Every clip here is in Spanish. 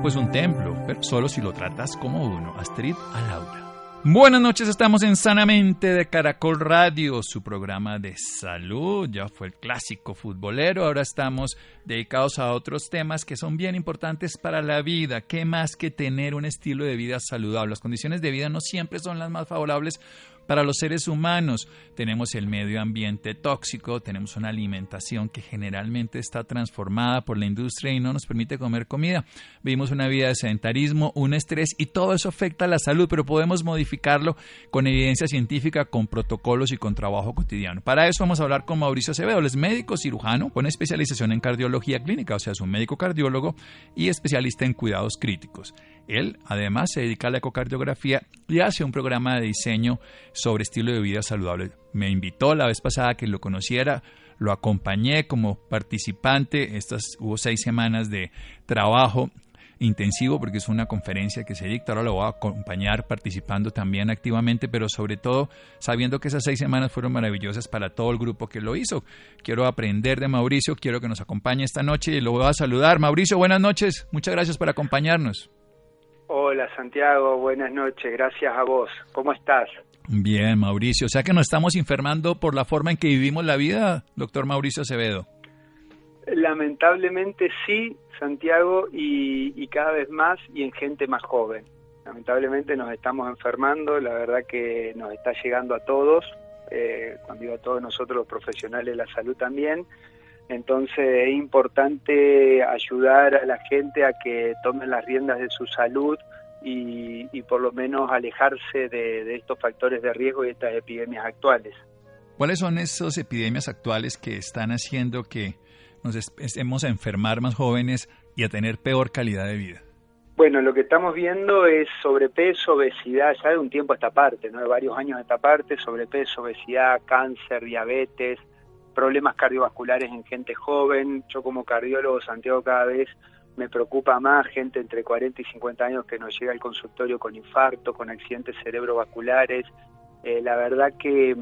Cuerpo un templo, pero solo si lo tratas como uno. Astrid Alaura. Buenas noches, estamos en Sanamente de Caracol Radio, su programa de salud. Ya fue el clásico futbolero, ahora estamos dedicados a otros temas que son bien importantes para la vida. ¿Qué más que tener un estilo de vida saludable? Las condiciones de vida no siempre son las más favorables para los seres humanos tenemos el medio ambiente tóxico, tenemos una alimentación que generalmente está transformada por la industria y no nos permite comer comida. Vivimos una vida de sedentarismo, un estrés y todo eso afecta a la salud, pero podemos modificarlo con evidencia científica, con protocolos y con trabajo cotidiano. Para eso vamos a hablar con Mauricio Acevedo, él es médico cirujano con especialización en cardiología clínica, o sea, es un médico cardiólogo y especialista en cuidados críticos. Él además se dedica a la ecocardiografía y hace un programa de diseño sobre estilo de vida saludable. Me invitó la vez pasada que lo conociera, lo acompañé como participante. Estas hubo seis semanas de trabajo intensivo porque es una conferencia que se dicta. Ahora lo voy a acompañar participando también activamente, pero sobre todo sabiendo que esas seis semanas fueron maravillosas para todo el grupo que lo hizo. Quiero aprender de Mauricio, quiero que nos acompañe esta noche y lo voy a saludar. Mauricio, buenas noches. Muchas gracias por acompañarnos. Hola Santiago, buenas noches, gracias a vos. ¿Cómo estás? Bien, Mauricio. O sea que nos estamos enfermando por la forma en que vivimos la vida, doctor Mauricio Acevedo. Lamentablemente sí, Santiago, y, cada vez más y en gente más joven. Lamentablemente nos estamos enfermando, la verdad que nos está llegando a todos, eh, cuando digo a todos nosotros los profesionales de la salud también, entonces es importante ayudar a la gente a que tomen las riendas de su salud y, por lo menos alejarse de, estos factores de riesgo y estas epidemias actuales. ¿Cuáles son esas epidemias actuales que están haciendo que nos estemos a enfermar más jóvenes y a tener peor calidad de vida? Bueno, lo que estamos viendo es sobrepeso, obesidad, ya de un tiempo a esta parte, ¿no? de varios años a esta parte, sobrepeso, obesidad, cáncer, diabetes, problemas cardiovasculares en gente joven. Yo como cardiólogo, Santiago, cada vez me preocupa más gente entre 40 y 50 años que nos llega al consultorio con infarto, con accidentes cerebrovasculares. Eh, la verdad que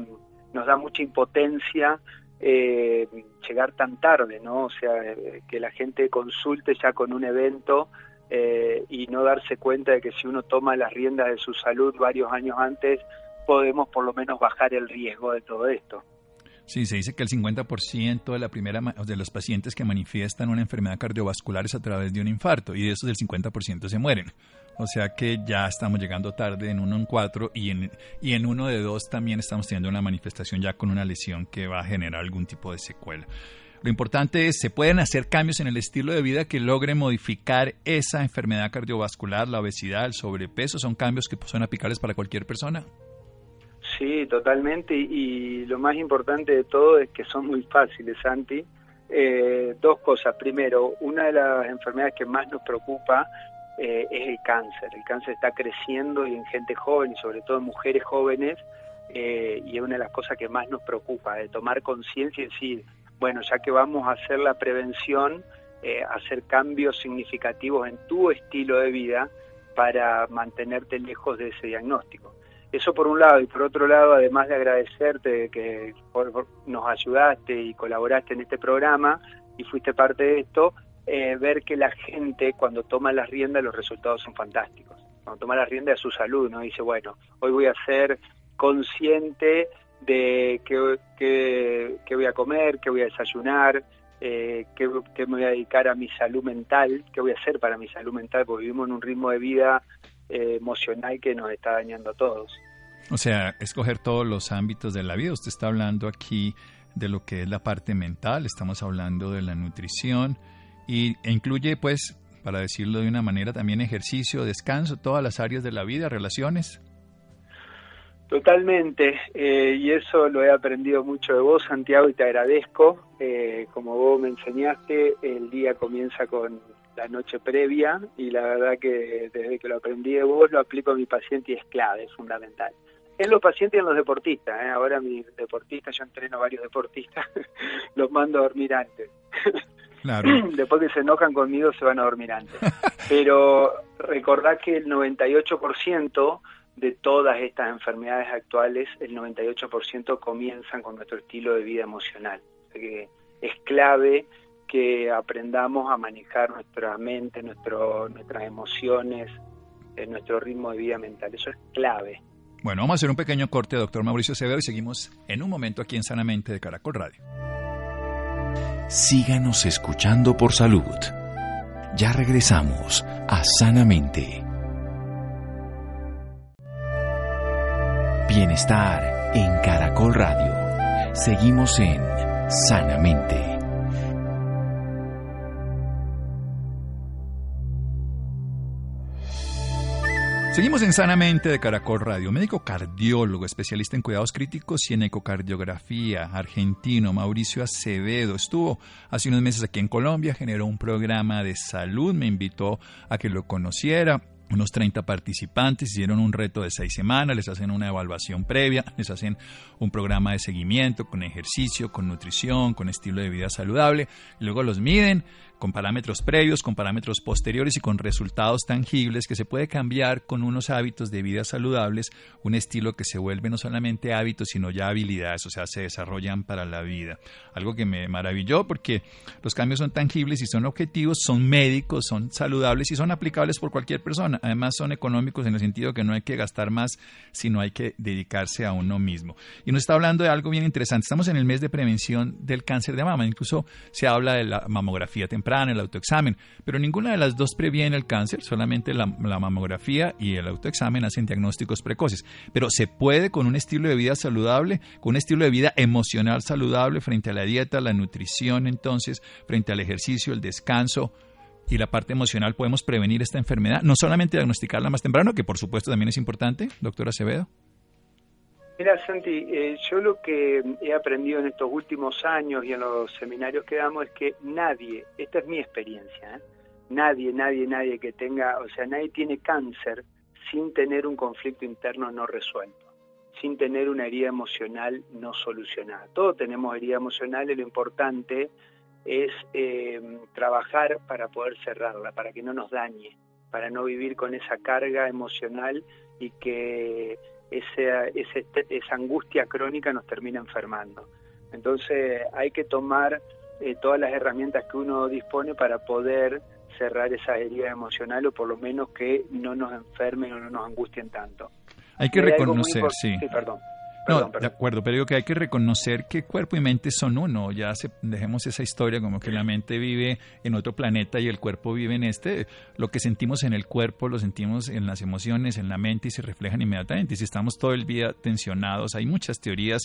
nos da mucha impotencia eh, llegar tan tarde, ¿no? O sea, que la gente consulte ya con un evento eh, y no darse cuenta de que si uno toma las riendas de su salud varios años antes, podemos por lo menos bajar el riesgo de todo esto. Sí, se dice que el 50% de, la primera, de los pacientes que manifiestan una enfermedad cardiovascular es a través de un infarto y de esos el 50% se mueren. O sea que ya estamos llegando tarde en uno en cuatro y en, y en uno de dos también estamos teniendo una manifestación ya con una lesión que va a generar algún tipo de secuela. Lo importante es, ¿se pueden hacer cambios en el estilo de vida que logren modificar esa enfermedad cardiovascular, la obesidad, el sobrepeso? ¿Son cambios que son aplicables para cualquier persona? Sí, totalmente. Y lo más importante de todo es que son muy fáciles, Santi. Eh, dos cosas. Primero, una de las enfermedades que más nos preocupa eh, es el cáncer. El cáncer está creciendo y en gente joven y sobre todo en mujeres jóvenes. Eh, y es una de las cosas que más nos preocupa, de tomar conciencia y decir, bueno, ya que vamos a hacer la prevención, hacer cambios significativos en tu estilo de vida para mantenerte lejos de ese diagnóstico. Eso por un lado, y por otro lado, además de agradecerte que nos ayudaste y colaboraste en este programa y fuiste parte de esto, eh, ver que la gente cuando toma las riendas los resultados son fantásticos. Cuando toma las riendas de su salud, ¿no? Dice, bueno, hoy voy a ser consciente de qué, qué, voy a comer, qué voy a desayunar, eh, qué, qué, me voy a dedicar a mi salud mental, qué voy a hacer para mi salud mental, porque vivimos en un ritmo de vida eh, emocional que nos está dañando a todos. O sea, escoger todos los ámbitos de la vida. Usted está hablando aquí de lo que es la parte mental, estamos hablando de la nutrición y, e incluye, pues, para decirlo de una manera, también ejercicio, descanso, todas las áreas de la vida, relaciones. Totalmente, eh, y eso lo he aprendido mucho de vos, Santiago, y te agradezco. Eh, como vos me enseñaste, el día comienza con la noche previa y la verdad que desde que lo aprendí de vos lo aplico a mi paciente y es clave, es fundamental. En los pacientes y en los deportistas, ¿eh? ahora mis deportistas, yo entreno varios deportistas, los mando a dormir antes. Claro. Después que se enojan conmigo se van a dormir antes. Pero recordad que el 98% de todas estas enfermedades actuales, el 98% comienzan con nuestro estilo de vida emocional. que es clave que aprendamos a manejar nuestra mente, nuestro, nuestras emociones, eh, nuestro ritmo de vida mental. Eso es clave. Bueno, vamos a hacer un pequeño corte, doctor Mauricio Severo, y seguimos en un momento aquí en Sanamente de Caracol Radio. Síganos escuchando por salud. Ya regresamos a Sanamente. Bienestar en Caracol Radio. Seguimos en Sanamente. Seguimos en Sanamente de Caracol Radio. Médico cardiólogo, especialista en cuidados críticos y en ecocardiografía, argentino, Mauricio Acevedo. Estuvo hace unos meses aquí en Colombia, generó un programa de salud, me invitó a que lo conociera unos 30 participantes hicieron un reto de seis semanas, les hacen una evaluación previa, les hacen un programa de seguimiento con ejercicio, con nutrición, con estilo de vida saludable, luego los miden con parámetros previos, con parámetros posteriores y con resultados tangibles que se puede cambiar con unos hábitos de vida saludables, un estilo que se vuelve no solamente hábitos, sino ya habilidades, o sea, se desarrollan para la vida. Algo que me maravilló porque los cambios son tangibles y son objetivos, son médicos, son saludables y son aplicables por cualquier persona. Además son económicos en el sentido que no hay que gastar más, sino hay que dedicarse a uno mismo. Y nos está hablando de algo bien interesante. Estamos en el mes de prevención del cáncer de mama. Incluso se habla de la mamografía temprana el autoexamen, pero ninguna de las dos previene el cáncer, solamente la, mamografía y el autoexamen hacen diagnósticos precoces. Pero se puede con un estilo de vida saludable, con un estilo de vida emocional saludable frente a la dieta, la nutrición, entonces, frente al ejercicio, el descanso, y la parte emocional podemos prevenir esta enfermedad, no solamente diagnosticarla más temprano, que por supuesto también es importante, doctora Acevedo. Mira, Santi, eh, yo lo que he aprendido en estos últimos años y en los seminarios que damos es que nadie, esta es mi experiencia, ¿eh? nadie, nadie, nadie que tenga, o sea, nadie tiene cáncer sin tener un conflicto interno no resuelto, sin tener una herida emocional no solucionada. Todos tenemos herida emocional y lo importante es eh, trabajar para poder cerrarla, para que no nos dañe, para no vivir con esa carga emocional y que esa, esa angustia crónica nos termina enfermando. Entonces hay que tomar eh, todas las herramientas que uno dispone para poder cerrar esa herida emocional o por lo menos que no nos enfermen o no nos angustien tanto. Hay que reconocer, sí. sí perdón no, de acuerdo, pero digo que hay que reconocer que cuerpo y mente son uno. Ya dejemos esa historia como que la mente vive en otro planeta y el cuerpo vive en este. Lo que sentimos en el cuerpo lo sentimos en las emociones, en la mente y se reflejan inmediatamente. Si estamos todo el día tensionados, hay muchas teorías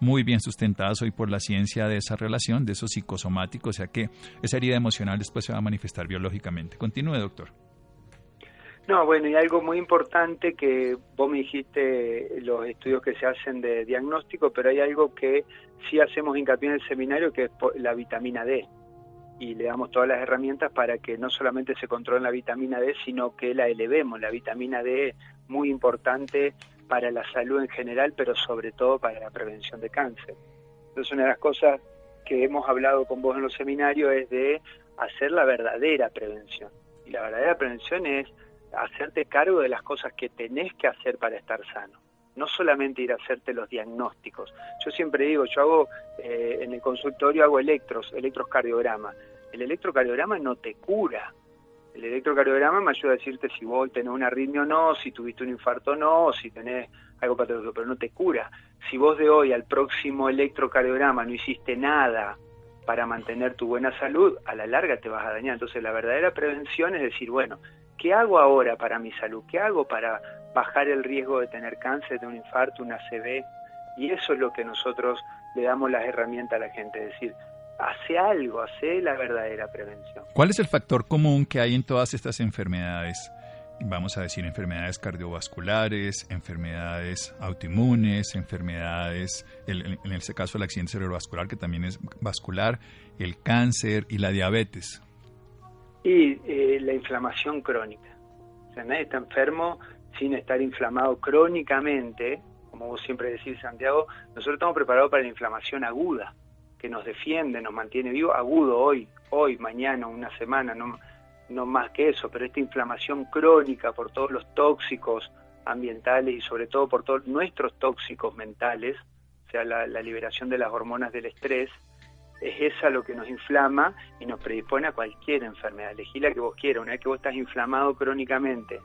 muy bien sustentadas hoy por la ciencia de esa relación, de eso psicosomático, o sea que esa herida emocional después se va a manifestar biológicamente. Continúe, doctor. No, bueno, y algo muy importante que vos me dijiste los estudios que se hacen de diagnóstico, pero hay algo que sí hacemos hincapié en el seminario, que es la vitamina D. Y le damos todas las herramientas para que no solamente se controle la vitamina D, sino que la elevemos. La vitamina D es muy importante para la salud en general, pero sobre todo para la prevención de cáncer. Entonces, una de las cosas que hemos hablado con vos en los seminarios es de hacer la verdadera prevención. Y la verdadera prevención es hacerte cargo de las cosas que tenés que hacer para estar sano. No solamente ir a hacerte los diagnósticos. Yo siempre digo, yo hago eh, en el consultorio hago electros, electrocardiograma. El electrocardiograma no te cura. El electrocardiograma me ayuda a decirte si vos tenés una arritmia o no, si tuviste un infarto o no, si tenés algo patológico, pero no te cura. Si vos de hoy al próximo electrocardiograma no hiciste nada para mantener tu buena salud, a la larga te vas a dañar. Entonces la verdadera prevención es decir, bueno, ¿qué hago ahora para mi salud? ¿Qué hago para bajar el riesgo de tener cáncer, de un infarto, una ACV? Y eso es lo que nosotros le damos las herramientas a la gente, decir, hace algo, hace la verdadera prevención. ¿Cuál es el factor común que hay en todas estas enfermedades? Vamos a decir enfermedades cardiovasculares, enfermedades autoinmunes, enfermedades, en este caso el accidente cerebrovascular que también es vascular, el cáncer y la diabetes. Y eh, la inflamación crónica. O sea, nadie está enfermo sin estar inflamado crónicamente, como vos siempre decís, Santiago, nosotros estamos preparados para la inflamación aguda, que nos defiende, nos mantiene vivo, agudo hoy, hoy, mañana, una semana, no, no más que eso, pero esta inflamación crónica por todos los tóxicos ambientales y sobre todo por todos nuestros tóxicos mentales, o sea, la, la liberación de las hormonas del estrés, es esa lo que nos inflama y nos predispone a cualquier enfermedad. Elegí la que vos quieras. Una vez que vos estás inflamado crónicamente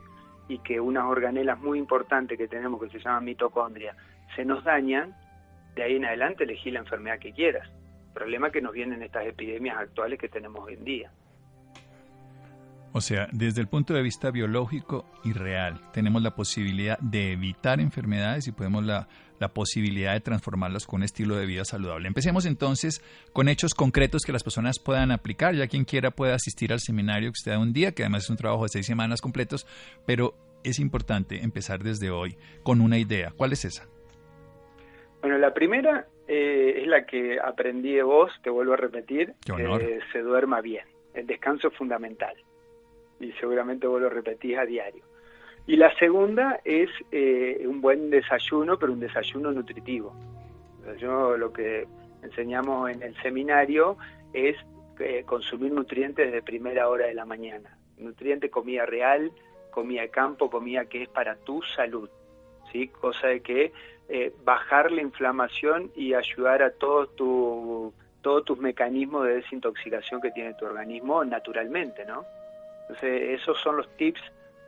y que unas organelas muy importantes que tenemos, que se llaman mitocondria, se nos dañan, de ahí en adelante elegí la enfermedad que quieras. Problema que nos vienen estas epidemias actuales que tenemos hoy en día. O sea, desde el punto de vista biológico y real, tenemos la posibilidad de evitar enfermedades y podemos la, la posibilidad de transformarlas con un estilo de vida saludable. Empecemos entonces con hechos concretos que las personas puedan aplicar. Ya quien quiera puede asistir al seminario que usted da un día, que además es un trabajo de seis semanas completos, pero es importante empezar desde hoy con una idea. ¿Cuál es esa? Bueno, la primera eh, es la que aprendí de vos, te vuelvo a repetir, que se duerma bien. El descanso es fundamental y seguramente vos lo repetís a diario. Y la segunda es eh, un buen desayuno, pero un desayuno nutritivo. Yo lo que enseñamos en el seminario es eh, consumir nutrientes desde primera hora de la mañana. Nutriente, comida real, comida de campo, comida que es para tu salud. ¿sí? Cosa de que eh, bajar la inflamación y ayudar a todos tu, todos tus mecanismos de desintoxicación que tiene tu organismo naturalmente, ¿no? Entonces, esos son los tips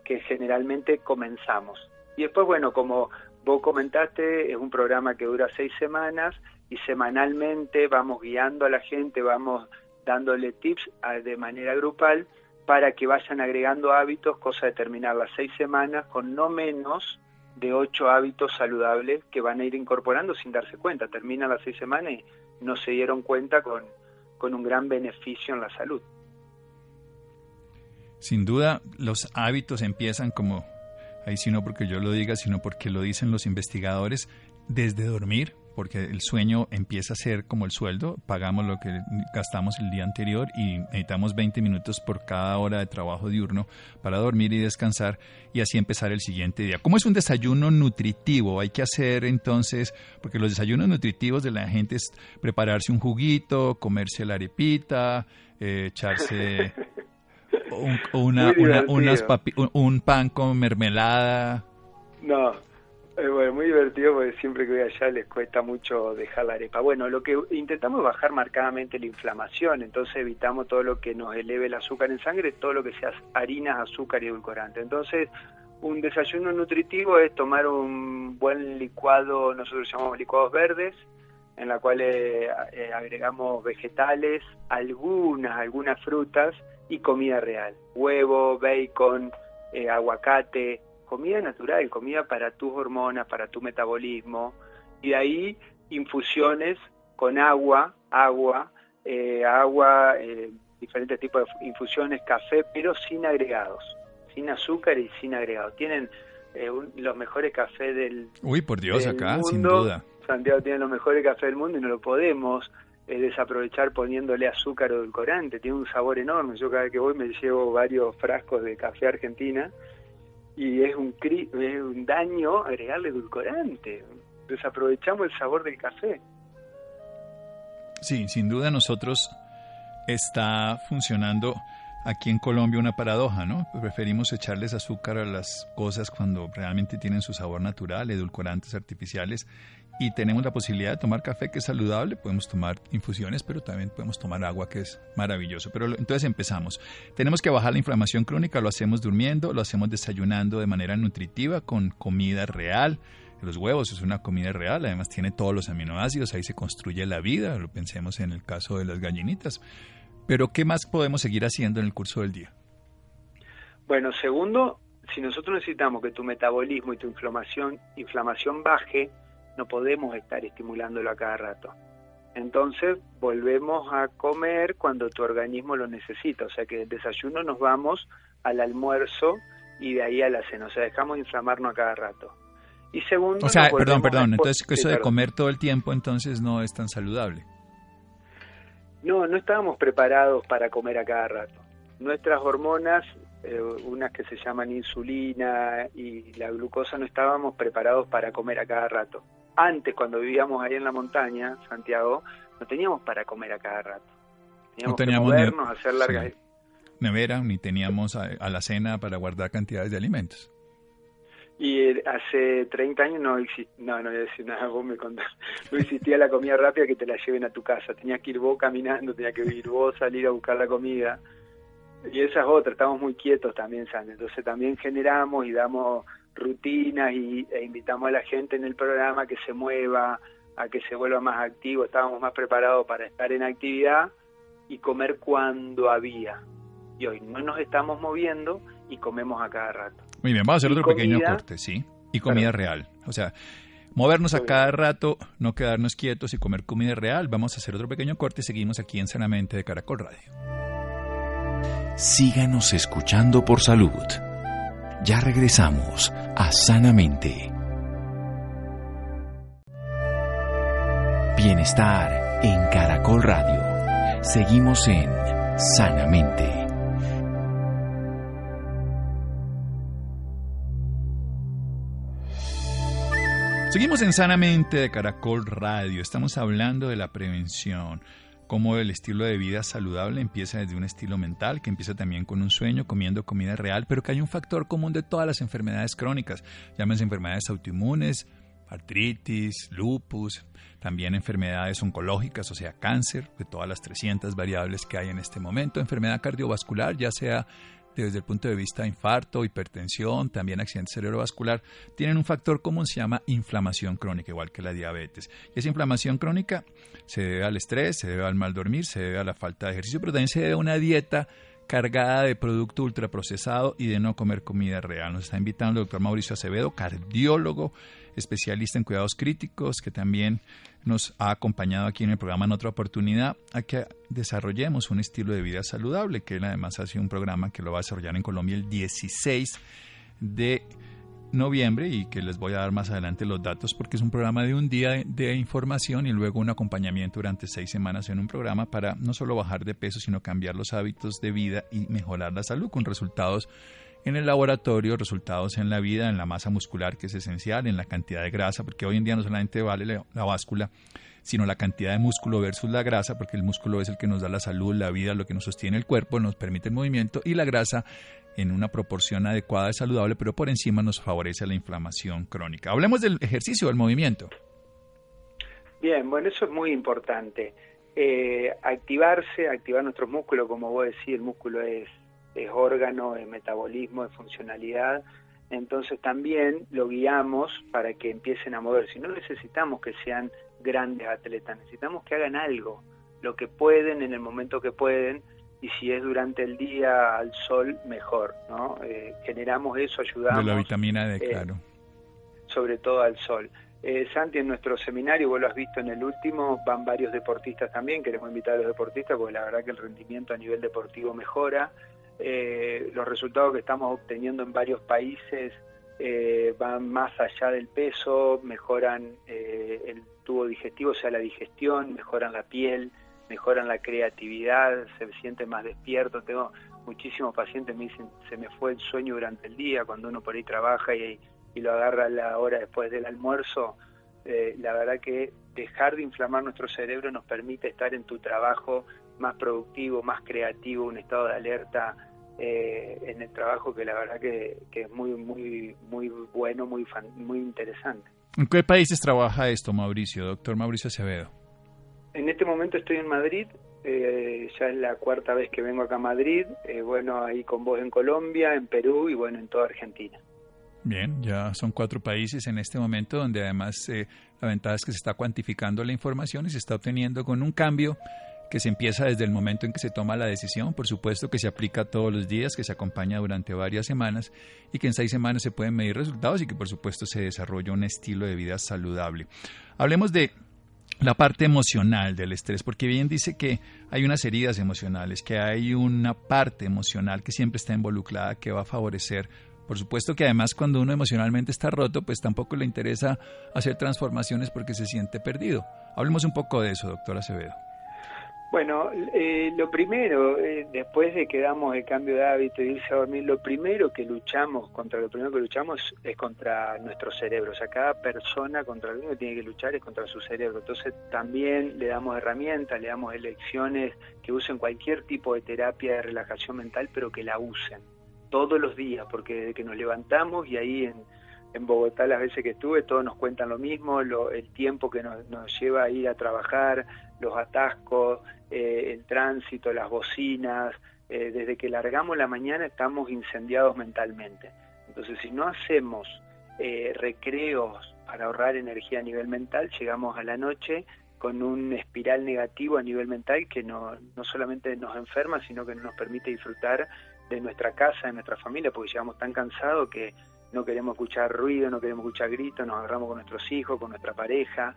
que generalmente comenzamos. Y después, bueno, como vos comentaste, es un programa que dura seis semanas y semanalmente vamos guiando a la gente, vamos dándole tips de manera grupal para que vayan agregando hábitos, cosa de terminar las seis semanas con no menos de ocho hábitos saludables que van a ir incorporando sin darse cuenta. Terminan las seis semanas y no se dieron cuenta con, con un gran beneficio en la salud. Sin duda, los hábitos empiezan como, ahí sí no porque yo lo diga, sino porque lo dicen los investigadores, desde dormir, porque el sueño empieza a ser como el sueldo, pagamos lo que gastamos el día anterior y necesitamos 20 minutos por cada hora de trabajo diurno para dormir y descansar y así empezar el siguiente día. ¿Cómo es un desayuno nutritivo? Hay que hacer entonces, porque los desayunos nutritivos de la gente es prepararse un juguito, comerse la arepita, eh, echarse un, una, unas un, pan con mermelada. No, bueno, muy divertido porque siempre que voy allá les cuesta mucho dejar la arepa. Bueno, lo que intentamos es bajar marcadamente la inflamación, entonces evitamos todo lo que nos eleve el azúcar en sangre, todo lo que sea harinas, azúcar y edulcorante. Entonces, un desayuno nutritivo es tomar un buen licuado, nosotros llamamos licuados verdes, en la cual eh, agregamos vegetales, algunas, algunas frutas, y comida real. Huevo, bacon, eh, aguacate, comida natural, comida para tus hormonas, para tu metabolismo. Y de ahí infusiones con agua, agua, eh, agua, eh, diferentes tipos de infusiones, café, pero sin agregados, sin azúcar y sin agregados. Tienen los mejores cafés del Uy, por Dios, acá, sin duda. Santiago tiene los mejores cafés del mundo y no lo podemos es desaprovechar poniéndole azúcar o edulcorante, tiene un sabor enorme. Yo cada vez que voy me llevo varios frascos de café argentina y es un, es un daño agregarle edulcorante. Desaprovechamos el sabor del café. Sí, sin duda nosotros está funcionando aquí en Colombia una paradoja, ¿no? Preferimos echarles azúcar a las cosas cuando realmente tienen su sabor natural, edulcorantes artificiales, y tenemos la posibilidad de tomar café que es saludable, podemos tomar infusiones, pero también podemos tomar agua que es maravilloso. Pero entonces empezamos. Tenemos que bajar la inflamación crónica, lo hacemos durmiendo, lo hacemos desayunando de manera nutritiva con comida real. Los huevos es una comida real, además tiene todos los aminoácidos, ahí se construye la vida, lo pensemos en el caso de las gallinitas. Pero ¿qué más podemos seguir haciendo en el curso del día? Bueno, segundo, si nosotros necesitamos que tu metabolismo y tu inflamación, inflamación baje, no podemos estar estimulándolo a cada rato. Entonces volvemos a comer cuando tu organismo lo necesita, o sea que del desayuno nos vamos al almuerzo y de ahí a la cena, o sea, dejamos inflamarnos a cada rato. Y segundo, o sea, perdón, perdón, entonces eso de comer todo el tiempo entonces no es tan saludable. No, no estábamos preparados para comer a cada rato. nuestras hormonas, eh, unas que se llaman insulina y la glucosa, no estábamos preparados para comer a cada rato. Antes, cuando vivíamos ahí en la montaña, Santiago, no teníamos para comer a cada rato. Teníamos, no teníamos que movernos, hacer largas... nevera, ni teníamos a, a la cena para guardar cantidades de alimentos. Y hace 30 años no existía, no, no voy a decir nada, vos no existía la comida rápida que te la lleven a tu casa, tenías que ir vos caminando, tenías que ir vos salir a buscar la comida. Y esa es otra, estamos muy quietos también, Sandra. Entonces también generamos y damos rutinas y, e invitamos a la gente en el programa a que se mueva, a que se vuelva más activo, estábamos más preparados para estar en actividad y comer cuando había. Y hoy no nos estamos moviendo y comemos a cada rato. Muy bien, vamos a hacer otro pequeño corte, ¿sí? Y comida real. O sea, movernos a cada rato, no quedarnos quietos y comer comida real. Vamos a hacer otro pequeño corte y seguimos aquí en Sanamente de Caracol Radio. Síganos escuchando por salud. Ya regresamos a Sanamente. Bienestar en Caracol Radio. Seguimos en Sanamente. Seguimos en Sanamente de Caracol Radio. Estamos hablando de la prevención, cómo el estilo de vida saludable empieza desde un estilo mental, que empieza también con un sueño, comiendo comida real, pero que hay un factor común de todas las enfermedades crónicas, llámense enfermedades autoinmunes, artritis, lupus, también enfermedades oncológicas, o sea, cáncer, de todas las 300 variables que hay en este momento, enfermedad cardiovascular, ya sea desde el punto de vista de infarto, hipertensión, también accidente cerebrovascular, tienen un factor común, se llama inflamación crónica, igual que la diabetes. Y esa inflamación crónica se debe al estrés, se debe al mal dormir, se debe a la falta de ejercicio, pero también se debe a una dieta cargada de producto ultraprocesado y de no comer comida real. Nos está invitando el doctor Mauricio Acevedo, cardiólogo, especialista en cuidados críticos, que también nos ha acompañado aquí en el programa en otra oportunidad a que desarrollemos un estilo de vida saludable, que él además ha sido un programa que lo va a desarrollar en Colombia el 16 de noviembre y que les voy a dar más adelante los datos porque es un programa de un día de, información y luego un acompañamiento durante seis semanas en un programa para no solo bajar de peso sino cambiar los hábitos de vida y mejorar la salud con resultados en el laboratorio, resultados en la vida, en la masa muscular que es esencial, en la cantidad de grasa, porque hoy en día no solamente vale la, la báscula, sino la cantidad de músculo versus la grasa, porque el músculo es el que nos da la salud, la vida, lo que nos sostiene el cuerpo, nos permite el movimiento, y la grasa en una proporción adecuada y saludable, pero por encima nos favorece la inflamación crónica. Hablemos del ejercicio, del movimiento. Bien, bueno, eso es muy importante. Eh, activarse, activar nuestros músculos, como vos decís, el músculo es es órgano, es metabolismo, es funcionalidad. Entonces también lo guiamos para que empiecen a moverse. No necesitamos que sean grandes atletas, necesitamos que hagan algo, lo que pueden en el momento que pueden y si es durante el día al sol, mejor, ¿no? Eh, generamos eso, ayudamos. De la vitamina D, eh, claro. Sobre todo al sol. Eh, Santi, en nuestro seminario, vos lo has visto en el último, van varios deportistas también, queremos invitar a los deportistas porque la verdad que el rendimiento a nivel deportivo mejora, eh, los resultados que estamos obteniendo en varios países eh, van más allá del peso, mejoran eh, el tubo digestivo, o sea, la digestión, mejoran la piel, mejoran la creatividad, se siente más despierto. Tengo muchísimos pacientes me dicen, se me fue el sueño durante el día, cuando uno por ahí trabaja y, lo agarra la hora después del almuerzo. la verdad que dejar de inflamar nuestro cerebro nos permite estar en tu trabajo más productivo, más creativo, un estado de alerta eh, en el trabajo que la verdad que, es muy muy muy bueno, muy muy interesante. ¿En qué países trabaja esto, Mauricio, doctor Mauricio Acevedo? En este momento estoy en Madrid, eh, ya es la cuarta vez que vengo acá a Madrid, eh, bueno, ahí con vos en Colombia, en Perú y bueno, en toda Argentina. Bien, ya son cuatro países en este momento donde además la ventaja es que se está cuantificando la información y se está obteniendo con un cambio que se empieza desde el momento en que se toma la decisión, por supuesto que se aplica todos los días, que se acompaña durante varias semanas y que en seis semanas se pueden medir resultados y que por supuesto se desarrolla un estilo de vida saludable. Hablemos de la parte emocional del estrés, porque bien dice que hay unas heridas emocionales, que hay una parte emocional que siempre está involucrada, que va a favorecer por supuesto que además cuando uno emocionalmente está roto, pues tampoco le interesa hacer transformaciones porque se siente perdido. Hablemos un poco de eso, doctora Acevedo. Bueno, eh, lo primero, eh, después de que damos el cambio de hábito y irse a dormir, lo primero que luchamos, contra lo primero que luchamos es contra nuestro cerebro. O sea, cada persona contra lo que tiene que luchar es contra su cerebro. Entonces también le damos herramientas, le damos elecciones que usen cualquier tipo de terapia de relajación mental, pero que la usen todos los días, porque desde que nos levantamos y ahí en, en Bogotá las veces que estuve, todos nos cuentan lo mismo, lo, el tiempo que nos, nos, lleva a ir a trabajar, los atascos, eh, el tránsito, las bocinas, eh, desde que largamos la mañana estamos incendiados mentalmente. Entonces, si no hacemos eh, recreos para ahorrar energía a nivel mental, llegamos a la noche con un espiral negativo a nivel mental que no, no solamente nos enferma, sino que no nos permite disfrutar de nuestra casa, de nuestra familia, porque llegamos tan cansados que no queremos escuchar ruido, no queremos escuchar gritos, nos agarramos con nuestros hijos, con nuestra pareja.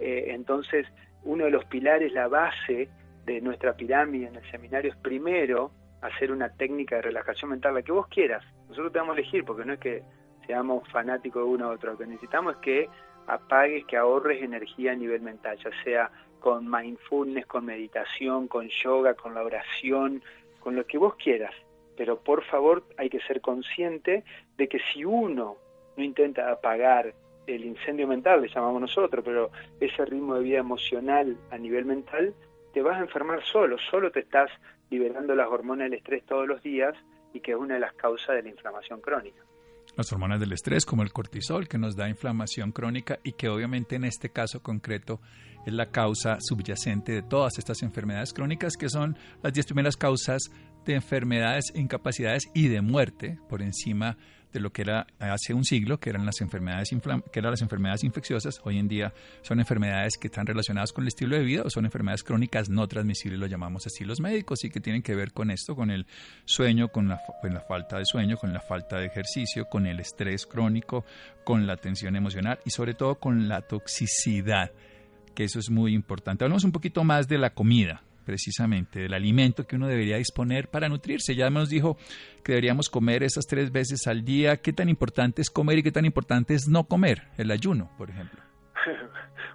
Entonces, uno de los pilares, la base de nuestra pirámide en el seminario es primero hacer una técnica de relajación mental, la que vos quieras. Nosotros te vamos a elegir, porque no es que seamos fanáticos de uno u otro. Lo que necesitamos es que apagues, que ahorres energía a nivel mental, ya sea con mindfulness, con meditación, con yoga, con la oración, con lo que vos quieras. Pero por favor hay que ser consciente de que si uno no intenta apagar el incendio mental, le llamamos nosotros, pero ese ritmo de vida emocional a nivel mental, te vas a enfermar solo, solo te estás liberando las hormonas del estrés todos los días y que es una de las causas de la inflamación crónica. Las hormonas del estrés, como el cortisol, que nos da inflamación crónica y que obviamente en este caso concreto es la causa subyacente de todas estas enfermedades crónicas, que son las 10 primeras causas de enfermedades, incapacidades y de muerte por encima de lo que era hace un siglo, que eran las enfermedades que eran las enfermedades infecciosas. Hoy en día son enfermedades que están relacionadas con el estilo de vida o son enfermedades crónicas no transmisibles, lo llamamos así los médicos, y que tienen que ver con esto, con el sueño, con la, con la falta de sueño, con la falta de ejercicio, con el estrés crónico, con la tensión emocional y sobre todo con la toxicidad, que eso es muy importante. Hablamos un poquito más de la comida, precisamente, del alimento que uno debería disponer para nutrirse. Ya nos dijo que deberíamos comer esas tres veces al día. ¿Qué tan importante es comer y qué tan importante es no comer? El ayuno, por ejemplo.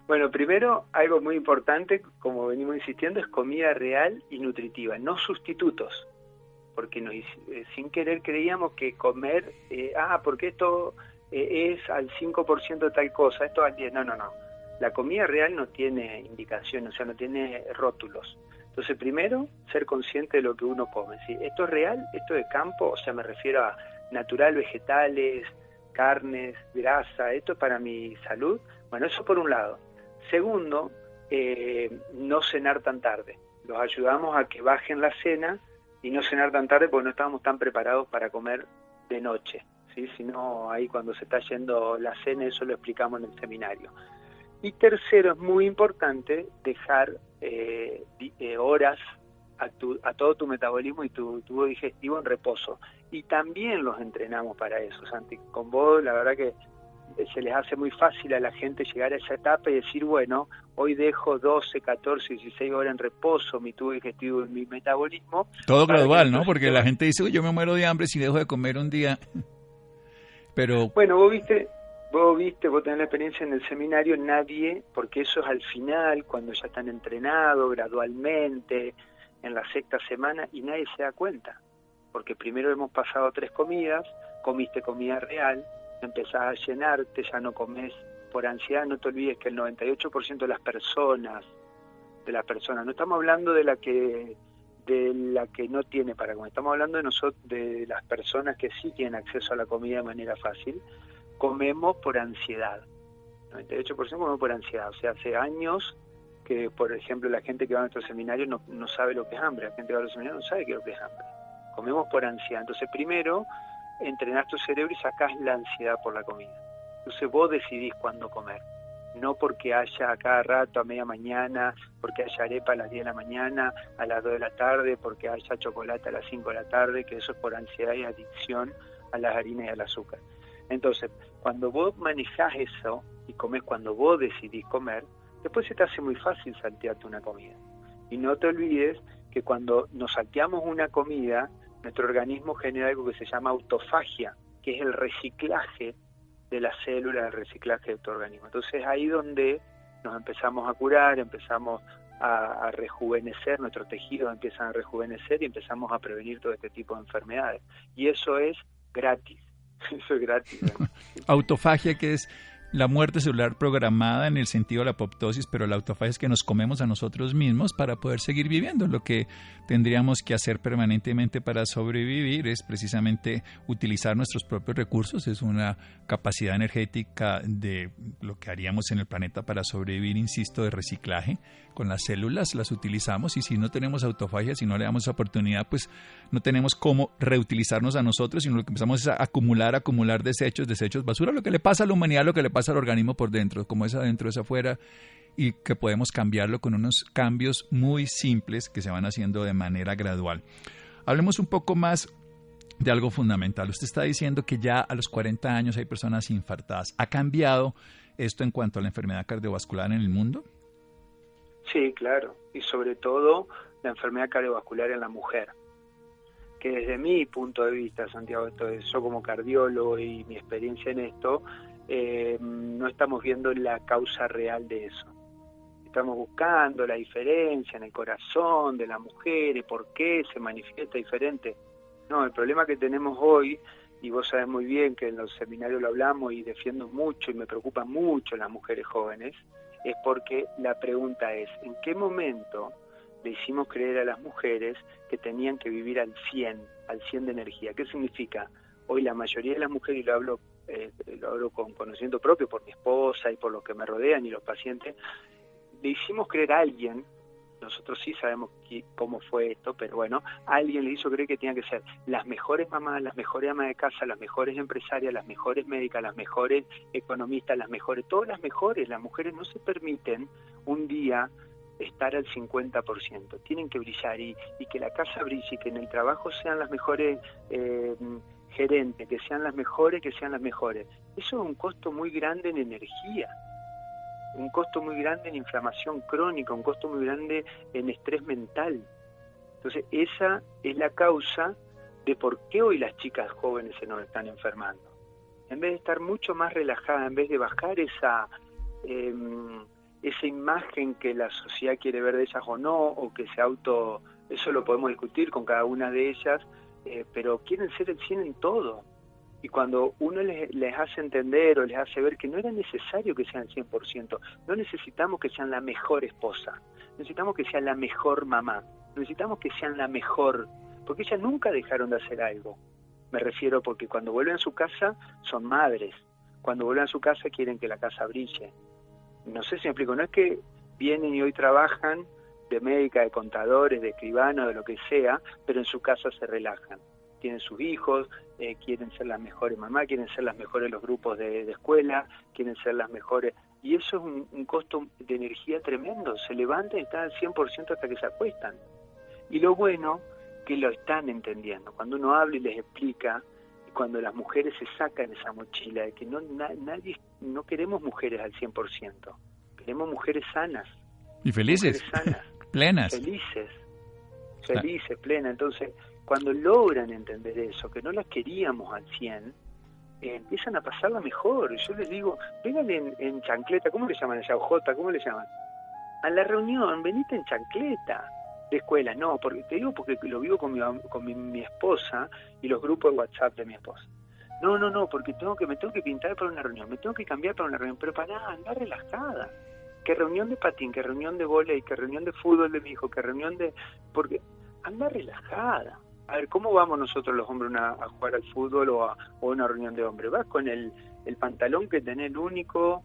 Bueno, primero, algo muy importante, como venimos insistiendo, es comida real y nutritiva, no sustitutos. Porque nos, eh, sin querer creíamos que comer, eh, ah, porque esto eh, es al 5% de tal cosa, esto al 10%. No, no, no. La comida real no tiene indicación, o sea, no tiene rótulos. Entonces, primero, ser consciente de lo que uno come. ¿sí? ¿Esto es real? ¿Esto de campo? O sea, me refiero a natural, vegetales, carnes, grasa. ¿Esto es para mi salud? Bueno, eso por un lado. Segundo, eh, no cenar tan tarde. Los ayudamos a que bajen la cena y no cenar tan tarde porque no estábamos tan preparados para comer de noche. ¿sí? Si no, ahí cuando se está yendo la cena, eso lo explicamos en el seminario. Y tercero, es muy importante dejar eh, eh, horas a, a, todo tu metabolismo y tu tubo digestivo en reposo. Y también los entrenamos para eso, Santi. Con vos, la verdad que se les hace muy fácil a la gente llegar a esa etapa y decir, bueno, hoy dejo 12, 14, 16 horas en reposo, mi tubo digestivo y mi metabolismo. Todo gradual, ¿no? Porque la gente dice, yo me muero de hambre si dejo de comer un día. Pero... Bueno, vos viste, vos viste, vos tenés la experiencia en el seminario, nadie, porque eso es al final, cuando ya están entrenados gradualmente, en la sexta semana, y nadie se da cuenta. Porque primero hemos pasado tres comidas, comiste comida real, empezás a llenarte, ya no comes por ansiedad, no te olvides que el 98% de las personas, de las personas, no estamos hablando de la que de la que no tiene para comer, estamos hablando de nosotros, de las personas que sí tienen acceso a la comida de manera fácil, comemos por ansiedad. 98% comemos por ansiedad. O sea, hace años que, por ejemplo, la gente que va a nuestro seminario no, no sabe lo que es hambre. La gente que va a nuestro seminario no sabe qué es lo que es hambre. Comemos por ansiedad. Entonces, primero, entrenás tu cerebro y sacás la ansiedad por la comida. Entonces, vos decidís cuándo comer. No porque haya a cada rato, a media mañana, porque haya arepa a las 10 de la mañana, a las 2 de la tarde, porque haya chocolate a las 5 de la tarde, que eso es por ansiedad y adicción a las harinas y al azúcar. Entonces, cuando vos manejás eso y comes cuando vos decidís comer, después se te hace muy fácil saltearte una comida. Y no te olvides que cuando nos salteamos una comida, nuestro organismo genera algo que se llama autofagia, que es el reciclaje de las células, el reciclaje de tu organismo. Entonces ahí donde nos empezamos a curar, empezamos a, rejuvenecer, nuestros tejidos empiezan a rejuvenecer y empezamos a prevenir todo este tipo de enfermedades. Y eso es gratis, eso es gratis. Autofagia que es la muerte celular programada en el sentido de la apoptosis, pero la autofagia es que nos comemos a nosotros mismos para poder seguir viviendo. Lo que tendríamos que hacer permanentemente para sobrevivir es precisamente utilizar nuestros propios recursos, es una capacidad energética de lo que haríamos en el planeta para sobrevivir, insisto, de reciclaje. Con las células las utilizamos y si no tenemos autofagia, si no le damos oportunidad, pues no tenemos cómo reutilizarnos a nosotros, sino lo que empezamos es a acumular, acumular desechos, desechos, basura, lo que le pasa a la humanidad, lo que le pasa al organismo por dentro, como es adentro, es afuera, y que podemos cambiarlo con unos cambios muy simples que se van haciendo de manera gradual. Hablemos un poco más de algo fundamental. Usted está diciendo que ya a los 40 años hay personas infartadas. ¿Ha cambiado esto en cuanto a la enfermedad cardiovascular en el mundo? Sí, claro. Y sobre todo la enfermedad cardiovascular en la mujer que desde mi punto de vista, Santiago, esto es, yo como cardiólogo y mi experiencia en esto, eh, no estamos viendo la causa real de eso. Estamos buscando la diferencia en el corazón de la mujer, y por qué se manifiesta diferente. No, el problema que tenemos hoy, y vos sabés muy bien que en los seminarios lo hablamos y defiendo mucho y me preocupan mucho las mujeres jóvenes, es porque la pregunta es, ¿en qué momento le hicimos creer a las mujeres que tenían que vivir al 100, al 100 de energía. ¿Qué significa? Hoy la mayoría de las mujeres, y lo hablo, eh, lo hablo con conocimiento propio por mi esposa y por los que me rodean y los pacientes, le hicimos creer a alguien, nosotros sí sabemos cómo fue esto, pero bueno, alguien le hizo creer que tenían que ser las mejores mamás, las mejores amas de casa, las mejores empresarias, las mejores médicas, las mejores economistas, las mejores, todas las mejores. Las mujeres no se permiten un día estar al 50%, tienen que brillar y, y, que la casa brille y que en el trabajo sean las mejores eh, gerentes, que sean las mejores, que sean las mejores. Eso es un costo muy grande en energía, un costo muy grande en inflamación crónica, un costo muy grande en estrés mental. Entonces, esa es la causa de por qué hoy las chicas jóvenes se nos están enfermando. En vez de estar mucho más relajadas, en vez de bajar esa... Eh, esa imagen que la sociedad quiere ver de ellas o no, o que se auto, eso lo podemos discutir con cada una de ellas, eh, pero quieren ser el 100 en todo. Y cuando uno les, les, hace entender o les hace ver que no era necesario que sean 100%, no necesitamos que sean la mejor esposa, necesitamos que sean la mejor mamá, necesitamos que sean la mejor, porque ellas nunca dejaron de hacer algo. Me refiero porque cuando vuelven a su casa son madres, cuando vuelven a su casa quieren que la casa brille, no sé si me explico, no es que vienen y hoy trabajan de médica, de contadores, de escribanos, de lo que sea, pero en su casa se relajan. Tienen sus hijos, eh, quieren ser las mejores mamás, quieren ser las mejores los grupos de, escuela, quieren ser las mejores. Y eso es un, costo de energía tremendo. Se levantan y están al 100% hasta que se acuestan. Y lo bueno, que lo están entendiendo. Cuando uno habla y les explica, cuando las mujeres se sacan esa mochila de que no nadie no queremos mujeres al 100%, queremos mujeres sanas. Y felices. sanas, plenas. Felices. Felices, plenas. Entonces, cuando logran entender eso, que no las queríamos al 100, eh, empiezan a pasarla mejor. Yo les digo, vengan en, chancleta, ¿cómo le llaman allá? J, ¿cómo le llaman? A la reunión, venite en chancleta de escuela, no, porque te digo porque lo vivo con mi, con mi, esposa y los grupos de WhatsApp de mi esposa. No, no, no, porque tengo que me tengo que pintar para una reunión, me tengo que cambiar para una reunión, pero para nada, andar relajada. Que reunión de patín, que reunión de volei, que reunión de fútbol de mi hijo, que reunión de porque anda relajada. A ver, ¿cómo vamos nosotros los hombres a, jugar al fútbol o a, una reunión de hombres? Vas con el, el pantalón que tenés el único,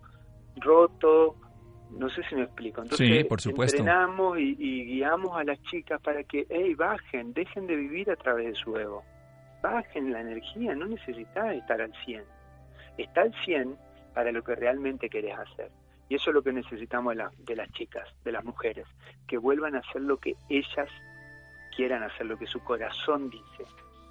roto, no sé si me explico. Entonces, sí, por supuesto. entrenamos y, guiamos a las chicas para que, hey, bajen, dejen de vivir a través de su ego. Bajen la energía, no necesitas estar al 100. Está al 100 para lo que realmente querés hacer. Y eso es lo que necesitamos de, de las chicas, de las mujeres, que vuelvan a hacer lo que ellas quieran hacer, lo que su corazón dice,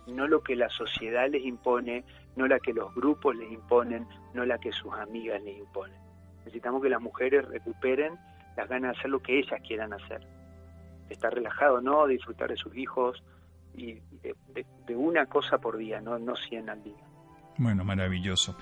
no lo que la sociedad les impone, no la que los grupos les imponen, no la que sus amigas les imponen. Necesitamos que las mujeres recuperen las ganas de hacer lo que ellas quieran hacer. Estar relajado, ¿no? Disfrutar de sus hijos y de, una cosa por día, no, no 100 al día. Bueno, maravilloso.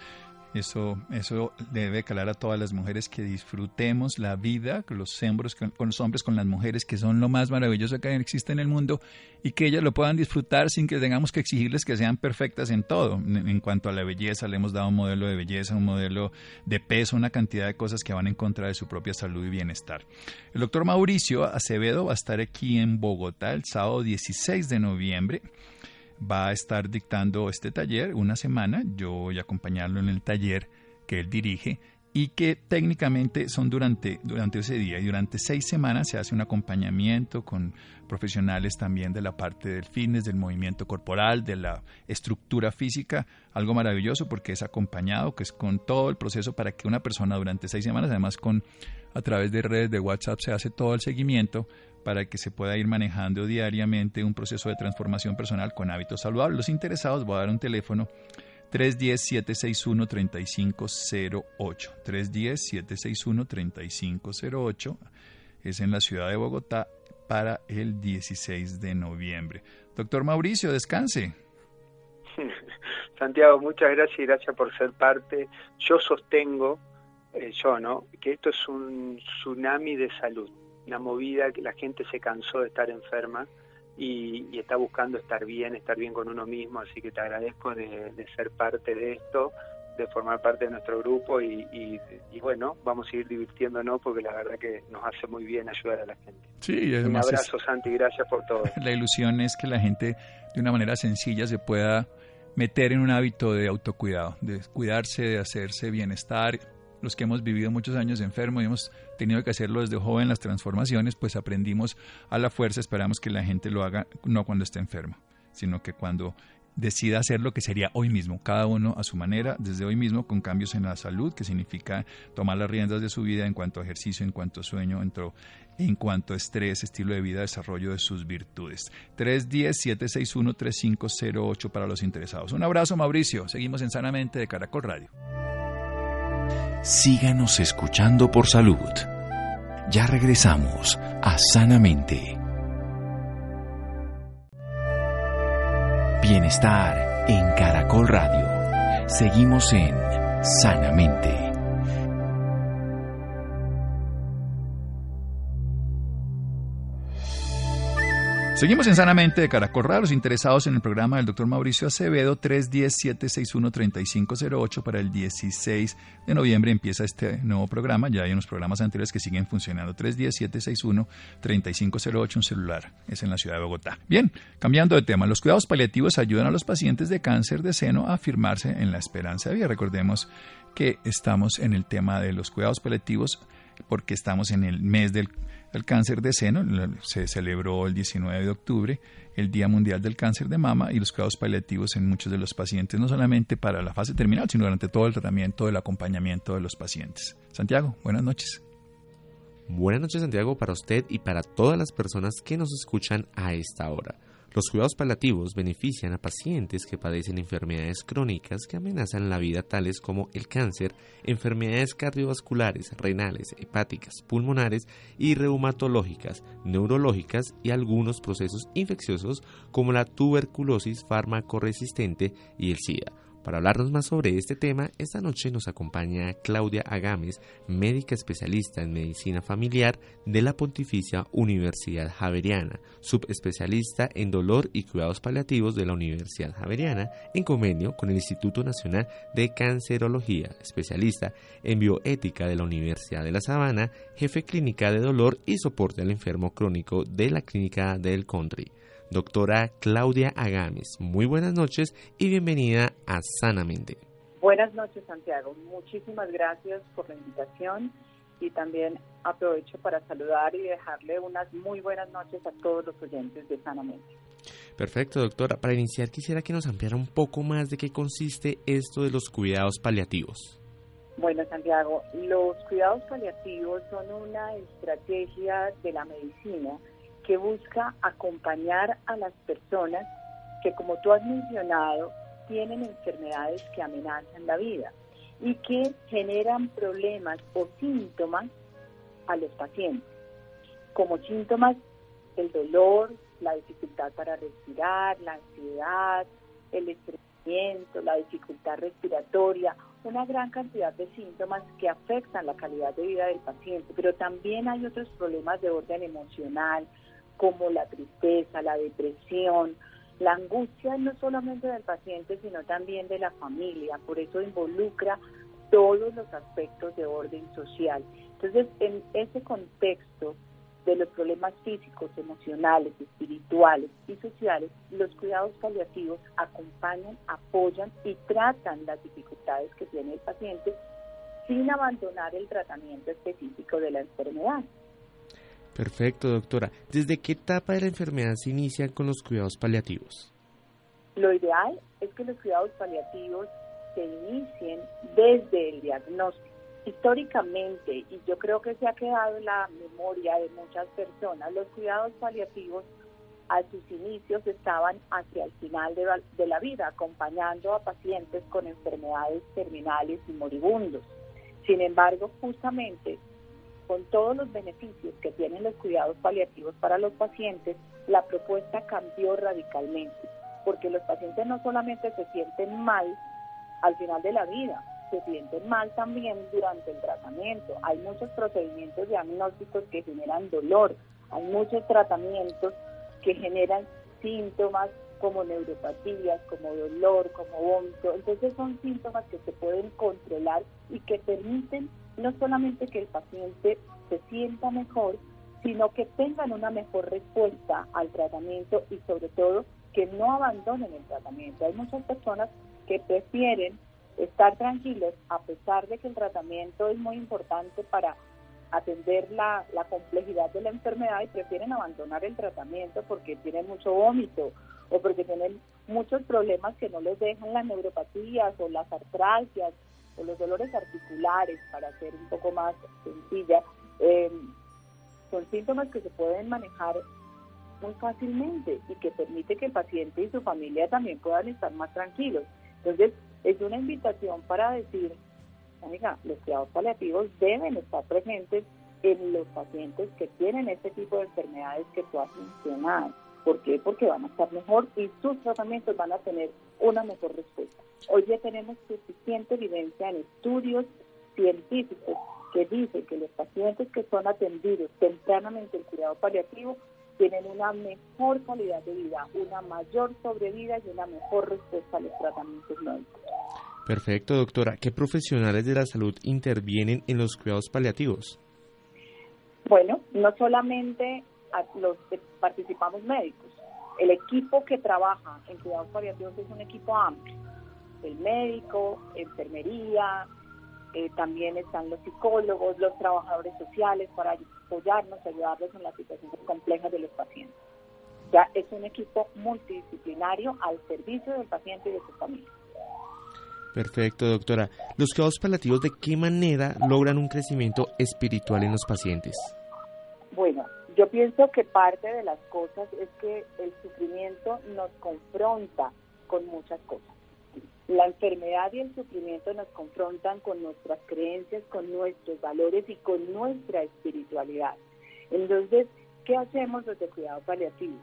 Eso, eso debe calar a todas las mujeres que disfrutemos la vida con los hombres, con, los hombres, con las mujeres, que son lo más maravilloso que existe en el mundo, y que ellas lo puedan disfrutar sin que tengamos que exigirles que sean perfectas en todo. En, cuanto a la belleza, le hemos dado un modelo de belleza, un modelo de peso, una cantidad de cosas que van en contra de su propia salud y bienestar. El doctor Mauricio Acevedo va a estar aquí en Bogotá el sábado 16 de noviembre va a estar dictando este taller una semana. Yo voy a acompañarlo en el taller que él dirige y que técnicamente son durante, durante ese día y durante seis semanas se hace un acompañamiento con profesionales también de la parte del fitness, del movimiento corporal, de la estructura física, algo maravilloso porque es acompañado, que es con todo el proceso para que una persona durante seis semanas, además con a través de redes de WhatsApp se hace todo el seguimiento para que se pueda ir manejando diariamente un proceso de transformación personal con hábitos saludables. Los interesados, voy a dar un teléfono 310-761-3508. 310-761-3508 es en la ciudad de Bogotá para el 16 de noviembre. Doctor Mauricio, descanse. Santiago, muchas gracias y gracias por ser parte. Yo sostengo, eh, yo, ¿no? Que esto es un tsunami de salud una movida que la gente se cansó de estar enferma y, está buscando estar bien, estar bien con uno mismo, así que te agradezco de, ser parte de esto, de formar parte de nuestro grupo y, bueno, vamos a ir divirtiéndonos porque la verdad que nos hace muy bien ayudar a la gente. Sí, Un abrazo, Santi, gracias por todo. La ilusión es que la gente de una manera sencilla se pueda meter en un hábito de autocuidado, de cuidarse, de hacerse bienestar, los que hemos vivido muchos años enfermos y hemos tenido que hacerlo desde joven las transformaciones, pues aprendimos a la fuerza, esperamos que la gente lo haga no cuando esté enfermo, sino que cuando decida hacer lo que sería hoy mismo, cada uno a su manera, desde hoy mismo, con cambios en la salud, que significa tomar las riendas de su vida en cuanto a ejercicio, en cuanto a sueño, en, cuanto a estrés, estilo de vida, desarrollo de sus virtudes. 310-761-3508 para los interesados. Un abrazo, Mauricio. Seguimos en Sanamente de Caracol Radio. Síganos escuchando por salud. Ya regresamos a Sanamente. Bienestar en Caracol Radio. Seguimos en Sanamente. Seguimos en Sanamente de Caracol Radio. Los interesados en el programa del doctor Mauricio Acevedo, 310-761-3508 para el 16 de noviembre empieza este nuevo programa. Ya hay unos programas anteriores que siguen funcionando. 310-761-3508, un celular. Es en la ciudad de Bogotá. Bien, cambiando de tema. Los cuidados paliativos ayudan a los pacientes de cáncer de seno a afirmarse en la esperanza de vida. Recordemos que estamos en el tema de los cuidados paliativos porque estamos en el mes del el cáncer de seno. Se celebró el 19 de octubre el Día Mundial del Cáncer de Mama y los cuidados paliativos en muchos de los pacientes, no solamente para la fase terminal, sino durante todo el tratamiento, el acompañamiento de los pacientes. Santiago, buenas noches. Buenas noches Santiago para usted y para todas las personas que nos escuchan a esta hora. Los cuidados paliativos benefician a pacientes que padecen enfermedades crónicas que amenazan la vida tales como el cáncer, enfermedades cardiovasculares, renales, hepáticas, pulmonares y reumatológicas, neurológicas y algunos procesos infecciosos como la tuberculosis farmacoresistente y el SIDA para hablarnos más sobre este tema, esta noche nos acompaña Claudia Agames, médica especialista en medicina familiar de la Pontificia Universidad Javeriana, subespecialista en dolor y cuidados paliativos de la Universidad Javeriana, en convenio con el Instituto Nacional de Cancerología, especialista en bioética de la Universidad de La Sabana, jefe clínica de dolor y soporte al enfermo crónico de la Clínica del Country doctora Claudia Agames. Muy buenas noches y bienvenida a Sanamente. Buenas noches, Santiago. Muchísimas gracias por la invitación y también aprovecho para saludar y dejarle unas muy buenas noches a todos los oyentes de Sanamente. Perfecto, doctora. Para iniciar quisiera que nos ampliara un poco más de qué consiste esto de los cuidados paliativos. Bueno, Santiago, los cuidados paliativos son una estrategia de la medicina que busca acompañar a las personas que, como tú has mencionado, tienen enfermedades que amenazan la vida y que generan problemas o síntomas a los pacientes, como síntomas el dolor, la dificultad para respirar, la ansiedad, el estreñimiento, la dificultad respiratoria una gran cantidad de síntomas que afectan la calidad de vida del paciente, pero también hay otros problemas de orden emocional, como la tristeza, la depresión, la angustia no solamente del paciente, sino también de la familia, por eso involucra todos los aspectos de orden social. Entonces, en ese contexto de los problemas físicos, emocionales, espirituales y sociales, los cuidados paliativos acompañan, apoyan y tratan las dificultades que tiene el paciente sin abandonar el tratamiento específico de la enfermedad. Perfecto, doctora. ¿Desde qué etapa de la enfermedad se inician con los cuidados paliativos? Lo ideal es que los cuidados paliativos se inicien desde el diagnóstico. Históricamente, y yo creo que se ha quedado en la memoria de muchas personas, los cuidados paliativos a sus inicios estaban hacia el final de de la vida, acompañando a pacientes con enfermedades terminales y moribundos. Sin embargo, justamente con todos los beneficios que tienen los cuidados paliativos para los pacientes, la propuesta cambió radicalmente, porque los pacientes no solamente se sienten mal al final de la vida, se sienten mal también durante el tratamiento. Hay muchos procedimientos diagnósticos que generan dolor, hay muchos tratamientos que generan síntomas como neuropatías, como dolor, como vómito. Entonces son síntomas que se pueden controlar y que permiten no solamente que el paciente se sienta mejor, sino que tengan una mejor respuesta al tratamiento y sobre todo que no abandonen el tratamiento. Hay muchas personas que prefieren estar tranquilos a pesar de que el tratamiento es muy importante para atender la, complejidad de la enfermedad y prefieren abandonar el tratamiento porque tienen mucho vómito o porque tienen muchos problemas que no les dejan las neuropatías o las artralgias o los dolores articulares, para ser un poco más sencilla, eh, son síntomas que se pueden manejar muy fácilmente y que permite que el paciente y su familia también puedan estar más tranquilos. Entonces, es una invitación para decir, oiga, los cuidados paliativos deben estar presentes en los pacientes que tienen este tipo de enfermedades que tú has mencionado. ¿Por qué? Porque van a estar mejor y sus tratamientos van a tener una mejor respuesta. Hoy ya tenemos suficiente evidencia en estudios científicos que dicen que los pacientes que son atendidos tempranamente en cuidado paliativo tienen una mejor calidad de vida, una mayor sobrevida y una mejor respuesta a los tratamientos médicos. Perfecto, doctora. ¿Qué profesionales de la salud intervienen en los cuidados paliativos? Bueno, no solamente los que participamos médicos. El equipo que trabaja en cuidados paliativos es un equipo amplio el médico, enfermería, eh, también están los psicólogos, los trabajadores sociales para apoyarnos, ayudarlos en las situaciones complejas de los pacientes. Ya es un equipo multidisciplinario al servicio del paciente y de su familia. Perfecto, doctora. ¿Los cuidados paliativos de qué manera logran un crecimiento espiritual en los pacientes? Pienso que parte de las cosas es que el sufrimiento nos confronta con muchas cosas. La enfermedad y el sufrimiento nos confrontan con nuestras creencias, con nuestros valores y con nuestra espiritualidad. Entonces, ¿qué hacemos desde cuidado paliativo?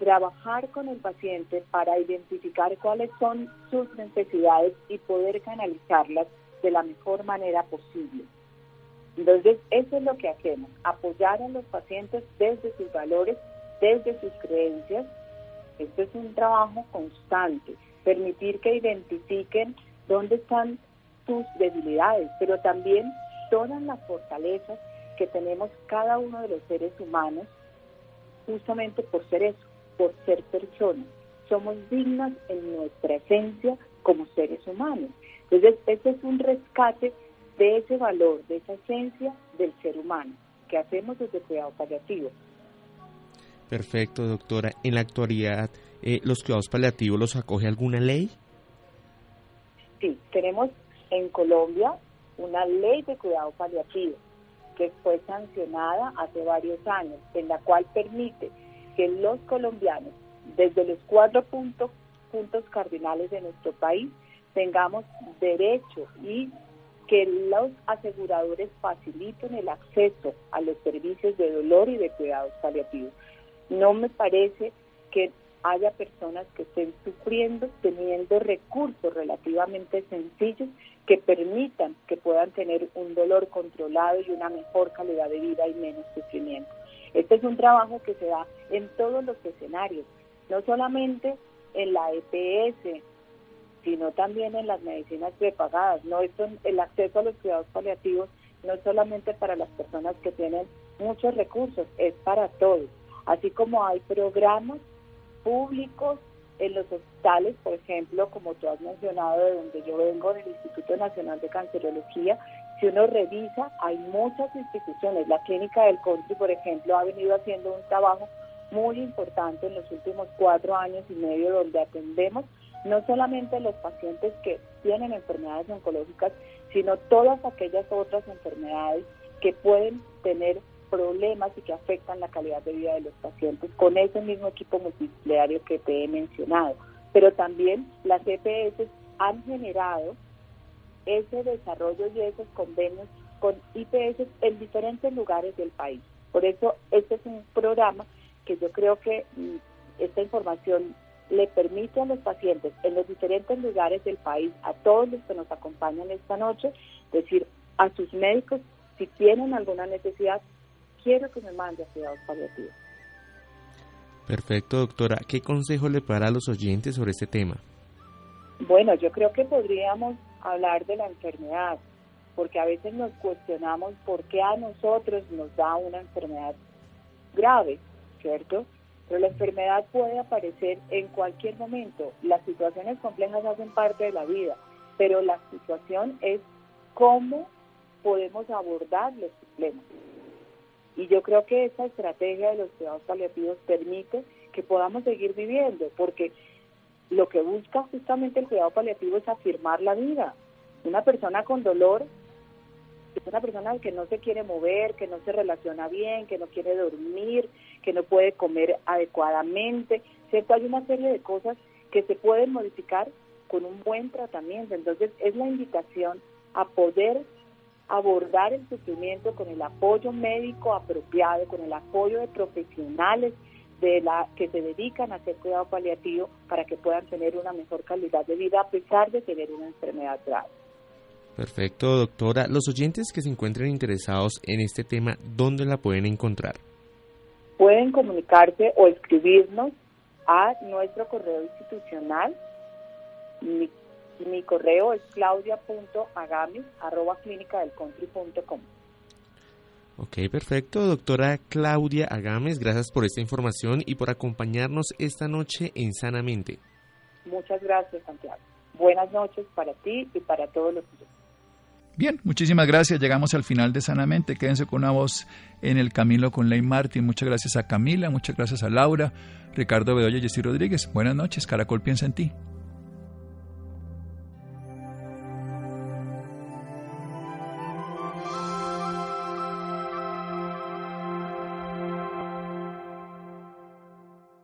Trabajar con el paciente para identificar cuáles son sus necesidades y poder canalizarlas de la mejor manera posible. Entonces, eso es lo que hacemos, apoyar a los pacientes desde sus valores, desde sus creencias. Esto es un trabajo constante permitir que identifiquen dónde están sus debilidades, pero también todas las fortalezas que tenemos cada uno de los seres humanos, justamente por ser eso, por ser personas. Somos dignas en nuestra esencia como seres humanos. Entonces, este es un rescate de ese valor, de esa esencia del ser humano que hacemos desde cuidado paliativo. Perfecto, doctora. En la actualidad, eh, los cuidados paliativos los acoge alguna ley? Sí, tenemos en Colombia una ley de cuidado paliativo que fue sancionada hace varios años, en la cual permite que los colombianos, desde los cuatro puntos, puntos cardinales de nuestro país, tengamos derecho y que los aseguradores faciliten el acceso a los servicios de dolor y de cuidados paliativos. No me parece que haya personas que estén sufriendo teniendo recursos relativamente sencillos que permitan que puedan tener un dolor controlado y una mejor calidad de vida y menos sufrimiento. Este es un trabajo que se da en todos los escenarios, no solamente en la EPS, sino también en las medicinas prepagadas. No esto, el acceso a los cuidados paliativos no es solamente para las personas que tienen muchos recursos, es para todos. Así como hay programas públicos en los hospitales, por ejemplo, como tú has mencionado, de donde yo vengo, del Instituto Nacional de Cancerología, si uno revisa, hay muchas instituciones. La Clínica del Country, por ejemplo, ha venido haciendo un trabajo muy importante en los últimos cuatro años y medio, donde atendemos no solamente los pacientes que tienen enfermedades oncológicas, sino todas aquellas otras enfermedades que pueden tener problemas y que afectan la calidad de vida de los pacientes con ese mismo equipo multidisciplinario que te he mencionado. Pero también las EPS han generado ese desarrollo y esos convenios con IPS en diferentes lugares del país. Por eso este es un programa que yo creo que mm, esta información le permite a los pacientes en los diferentes lugares del país, a todos los que nos acompañan esta noche, decir a sus médicos si tienen alguna necesidad, quiero que me mande a cuidados paliativos. Perfecto, doctora. ¿Qué consejo le para a los oyentes sobre este tema? Bueno, yo creo que podríamos hablar de la enfermedad, porque a veces nos cuestionamos por qué a nosotros nos da una enfermedad grave, ¿cierto? Pero la enfermedad puede aparecer en cualquier momento. Las situaciones complejas hacen parte de la vida, pero la situación es cómo podemos abordar los problemas. Y yo creo que esta estrategia de los cuidados paliativos permite que podamos seguir viviendo, porque lo que busca justamente el cuidado paliativo es afirmar la vida. Una persona con dolor es una persona que no se quiere mover, que no se relaciona bien, que no quiere dormir, que no puede comer adecuadamente, ¿cierto? Hay una serie de cosas que se pueden modificar con un buen tratamiento. Entonces es la invitación a poder abordar el sufrimiento con el apoyo médico apropiado, con el apoyo de profesionales de la que se dedican a hacer cuidado paliativo para que puedan tener una mejor calidad de vida a pesar de tener una enfermedad grave. Perfecto, doctora. Los oyentes que se encuentren interesados en este tema, ¿dónde la pueden encontrar? Pueden comunicarse o escribirnos a nuestro correo institucional mi correo es claudia.agamis arroba Ok, perfecto. Doctora Claudia Agames, gracias por esta información y por acompañarnos esta noche en Sanamente. Muchas gracias, Santiago. Buenas noches para ti y para todos los Bien, muchísimas gracias. Llegamos al final de Sanamente. Quédense con una voz en el camino con Ley Martin. Muchas gracias a Camila, muchas gracias a Laura, Ricardo Bedoya y Jessy Rodríguez. Buenas noches. Caracol piensa en ti.